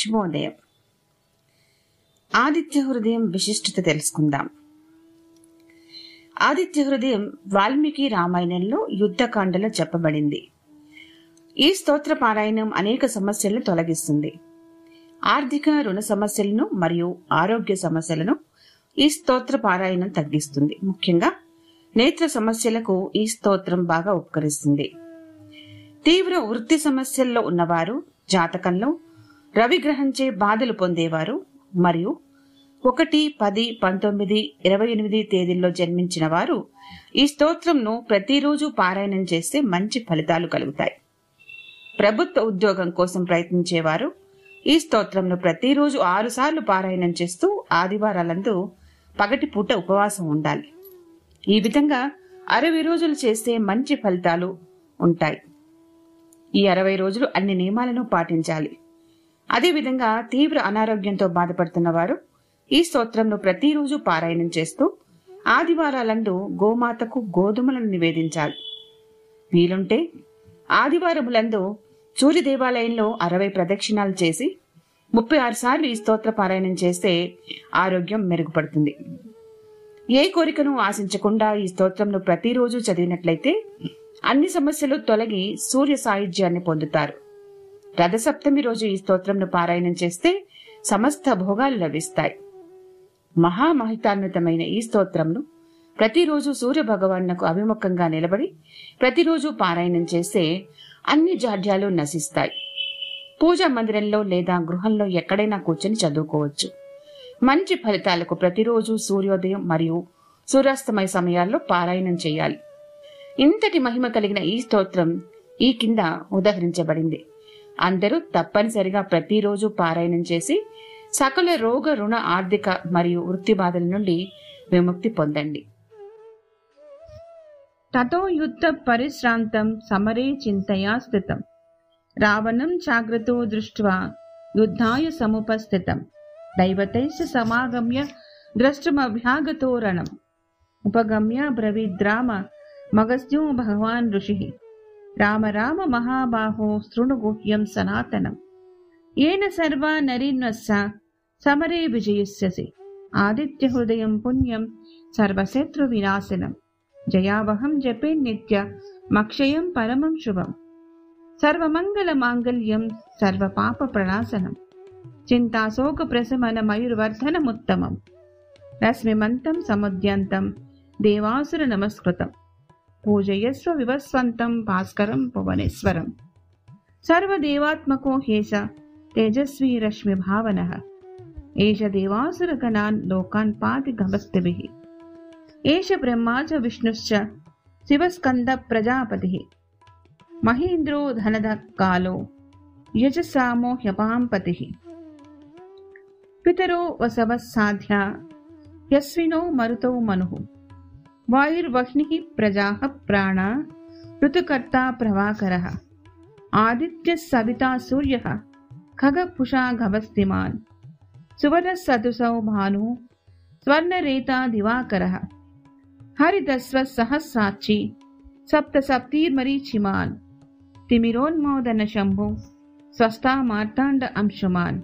శుభోదయం ఆదిత్య హృదయం విశిష్టత తెలుసుకుందాం. ఆదిత్య హృదయం వాల్మీకి రామాయణంలో యుద్ధకాండలో చెప్పబడింది. ఈ స్తోత్ర పారాయణం అనేక సమస్యలను తొలగిస్తుంది. ఆర్థిక రుణ సమస్యలను మరియు ఆరోగ్య సమస్యలను ఈ స్తోత్ర పారాయణం తగ్గిస్తుంది. ముఖ్యంగా నేత్ర సమస్యలకు ఈ స్తోత్రం బాగా ఉపకరిస్తుంది. తీవ్ర వృత్తి సమస్యల్లో ఉన్నవారు జాతకంలో రవి గ్రహంచే బాధలు పొందేవారు. మరియు ఒకటి పది పంతొమ్మిది ఇరవై ఎనిమిది తేదీల్లో జన్మించిన వారు ఈ స్తోత్రంను ప్రతిరోజు పారాయణం చేస్తే మంచి ఫలితాలు కలుగుతాయి. ప్రభుత్వ ఉద్యోగం కోసం ప్రయత్నించేవారు ఈ స్తోత్రంను ప్రతిరోజు ఆరుసార్లు పారాయణం చేస్తూ ఆదివారాలందు పగటిపూట ఉపవాసం ఉండాలి. ఈ విధంగా అరవై రోజులు చేస్తే మంచి ఫలితాలు ఉంటాయి. ఈ అరవై రోజులు అన్ని నియమాలను పాటించాలి. అదేవిధంగా తీవ్ర అనారోగ్యంతో బాధపడుతున్న వారు ఈ స్తోత్రంను ప్రతిరోజు పారాయణం చేస్తూ ఆదివారాలందు గోమాతకు గోధుమలను నివేదించాలి. వీలుంటే ఆదివారములందు సూర్య దేవాలయంలో అరవై ప్రదక్షిణాలు చేసి ముప్పై ఆరు సార్లు ఈ స్తోత్ర పారాయణం చేస్తే ఆరోగ్యం మెరుగుపడుతుంది. ఏ కోరికను ఆశించకుండా ఈ స్తోత్రంను ప్రతిరోజు చదివినట్లయితే అన్ని సమస్యలు తొలగి సూర్య సాయుధ్యాన్ని పొందుతారు. రథసప్తమి రోజు ఈ స్తోత్రంను పారాయణం చేస్తే సమస్త భోగాలు లభిస్తాయి. మహామహితాన్వితమైన ఈ స్తోత్రంను ప్రతిరోజు సూర్య భగవానుకు అభిముఖంగా నిలబడి ప్రతిరోజు పారాయణం చేస్తే అన్ని జాడ్యాలు నశిస్తాయి. పూజా మందిరంలో లేదా గృహంలో ఎక్కడైనా కూర్చొని చదువుకోవచ్చు. మంచి ఫలితాలకు ప్రతిరోజు సూర్యోదయం మరియు సూర్యాస్తమయ సమయాల్లో పారాయణం చేయాలి. ఇంతటి మహిమ కలిగిన ఈ స్తోత్రం ఈ కింద ఉదహరించబడింది. అందరూ తప్పనిసరిగా ప్రతిరోజు పారాయణం చేసి సకల రోగ రుణ ఆర్థిక మరియు వృత్తి బాధల నుండి విముక్తి పొందండి. తతో యుద్ధ పరిశ్రాంతం సమరే చింతయా స్థితం. రావణం జాగ్రతో దృష్ట్వా యుద్ధాయ సముపస్థితం. దైవతైశ్చ సమాగమ్య ద్రష్టమభ్యాగతోరణం ఉపగమ్య బ్రవీద్రామ మగస్యో భగవాన్ ఋషి. राम राम महाबाहो स्तृणुगुह्यं सनातनम्। येन सर्वा नरिन्वस्सा समरे विजयिष्यसि। आदित्यहृदयं पुण्यं सर्वशत्रुविनाशनं जयावहं जपे नित्य मक्षयं परमं शुभम्। सर्वमङ्गलमाङ्गल्यं सर्वपापप्रणासनं चिन्ताशोकप्रशमनमयुर्वर्धनमुत्तमम्। रश्मिमन्तं समुद्यन्तं देवासुरनमस्कृतम्। पूजयस्व विवस्वन्तं भास्करं भुवनेश्वरम्। सर्वदेवात्मको हेश, तेजस्वी रश्मिभावनः एष देवासुरगणान् लोकान् पाति गमस्तिभिः। एष ब्रह्मा च विष्णुश्च शिवस्कन्दप्रजापतिः महेन्द्रो धनद कालो यजसामो ह्यपां पितरो वसवः साध्या, यस्विनो मरुतो मनुः। वायुर्वह्निः प्रजाः प्राणा, ऋतुकर्ता प्रभाकरः, आदित्यः सविता सूर्यः खगपुषा घवस्तिमान्, सुवर्णसदृशौ भानु, स्वर्णरेता दिवाकरः हरितस्वसहस्राक्षी सप्तसप्तिर्मरीचिमान्, तिमिरोन्मोदनशम्भो, स्वस्ता मार्ताण्ड अंशुमान्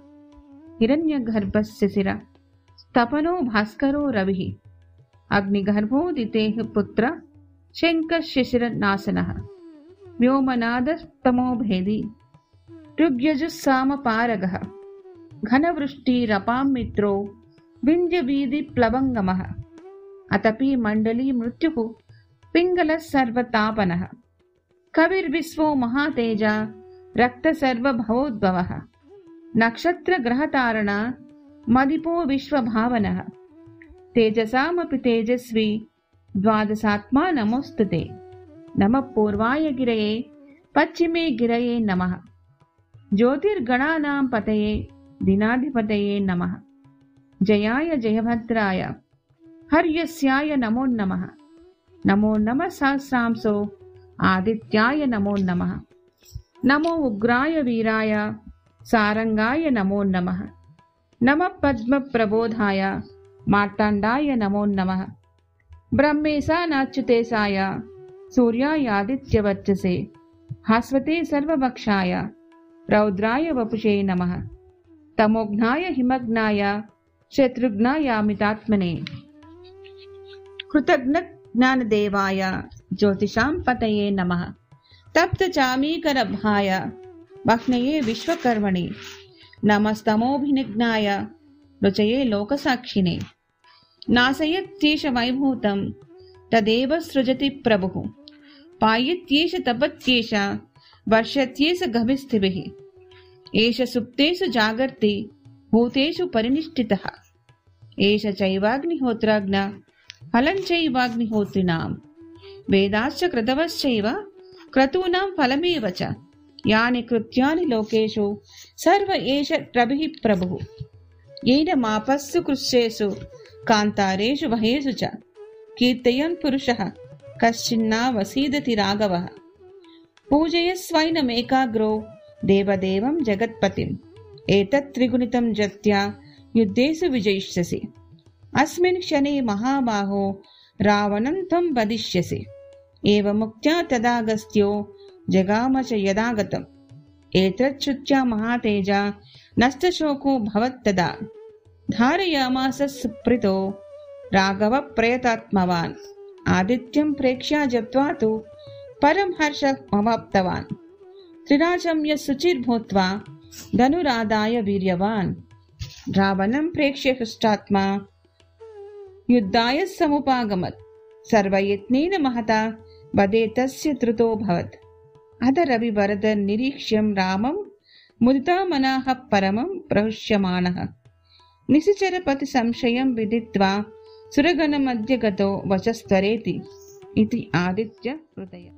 हिरण्यगर्भशिशिर स्तपनो भास्करो रविः। अग्निगर्भोदितेः पुत्र शङ्कशिशिरनाशनः व्योमनादस्तमोभेदी। ऋग्यजुस्सामपारगः। घनवृष्टिरपां मित्रो विञ्जवीदिप्लवङ्गमः अतपि मण्डली मृत्युः पिङ्गलः सर्वतापनः कविर्विश्वो महातेज। रक्तसर्वभवोद्भवः। नक्षत्रग्रहतारणा। मदिपो विश्वभावनः। तेजसामपि तेजस्वी द्वादशात्मा नमोऽस्तु ते नमः पूर्वाय गिरये पश्चिमे गिरये नमः। ज्योतिर्गणानां पतये दिनाधिपतये नमः। जयाय जयभद्राय। हर्यस्याय नमो नमः। नमो नमः सहस्रांसो। आदित्याय नमो नमः। नमो उग्राय वीराय। सारङ्गाय नमो नमः। नमः पद्मप्रबोधाय। मार्तांडाय नमो नम। ब्रह्मेशा नाच्युतेशाय, सूर्यायादित्यवर्चसे, हास्वते सर्ववक्षाय रौद्राय वपुषे नमः। तमोघ्नाय हिमग्नाय शत्रुघ्नायामितात्मने कृतज्ञज्ञानदेवाय, ज्योतिषां पतये नमः। तप्तचामीकरभाय वह्नये विश्वकर्मणे। नमस्तमोभिनिघ्नाय रुचये लोकसाक्षिणे। నాశయత్యేష వైభూతం తదేవ సృజతి ప్రభు పాయత్యేష తపత్యేష వర్షత్యేష గమిస్థిభి ఏష సుప్తేషు జాగర్తి భూతేషు పరినిష్ఠిత ఏష చైవాగ్నిహోత్రాజ్ఞ ఫలం వేదాశ్చ కృతవశ్చైవ క్రతూనాం ఫలమేవ చ యాని కృత్యాని లోకేషు సర్వ ఏష రభి ప్రభు ఏన మాపస్సు కృష్యేషు कान्तारेषु वहेषु च कीर्तयन् पुरुषः कश्चिन्ना वसीदति राघवः। पूजयस्वैनमेकाग्रो देवदेवं जगत्पतिम्। एतत् त्रिगुणितं जत्या युद्धेषु विजयिष्यसि। अस्मिन् क्षणे महाबाहो रावणं त्वं वदिष्यसि एवमुक्त्या तदागस्त्यो जगाम च यदागतम्। एतच्छ्रुत्या महातेजा नष्टशोको भवत्तदा। धारयामास सुप्रीतो राघवप्रयतात्मवान् आदित्यं प्रेक्ष्या जप्त्वा तु परं हर्षमवाप्तवान् त्रिराजम्य शुचिर्भूत्वा धनुरादाय वीर्यवान्। रावणं प्रेक्ष्य हृष्टात्मा। युद्धाय समुपागमत्। सर्वयत्नेन महता वदे तस्य धृतोऽभवत् अध रविवरद निरीक्ष्यं रामं, मुदितामनाः परमं प्रहुष्यमाणः। నిశిచరపతి సంశయం విదిత్వా సురగణమధ్యగతో వచస్తరేతి ఇది ఆదిత్య హృదయం.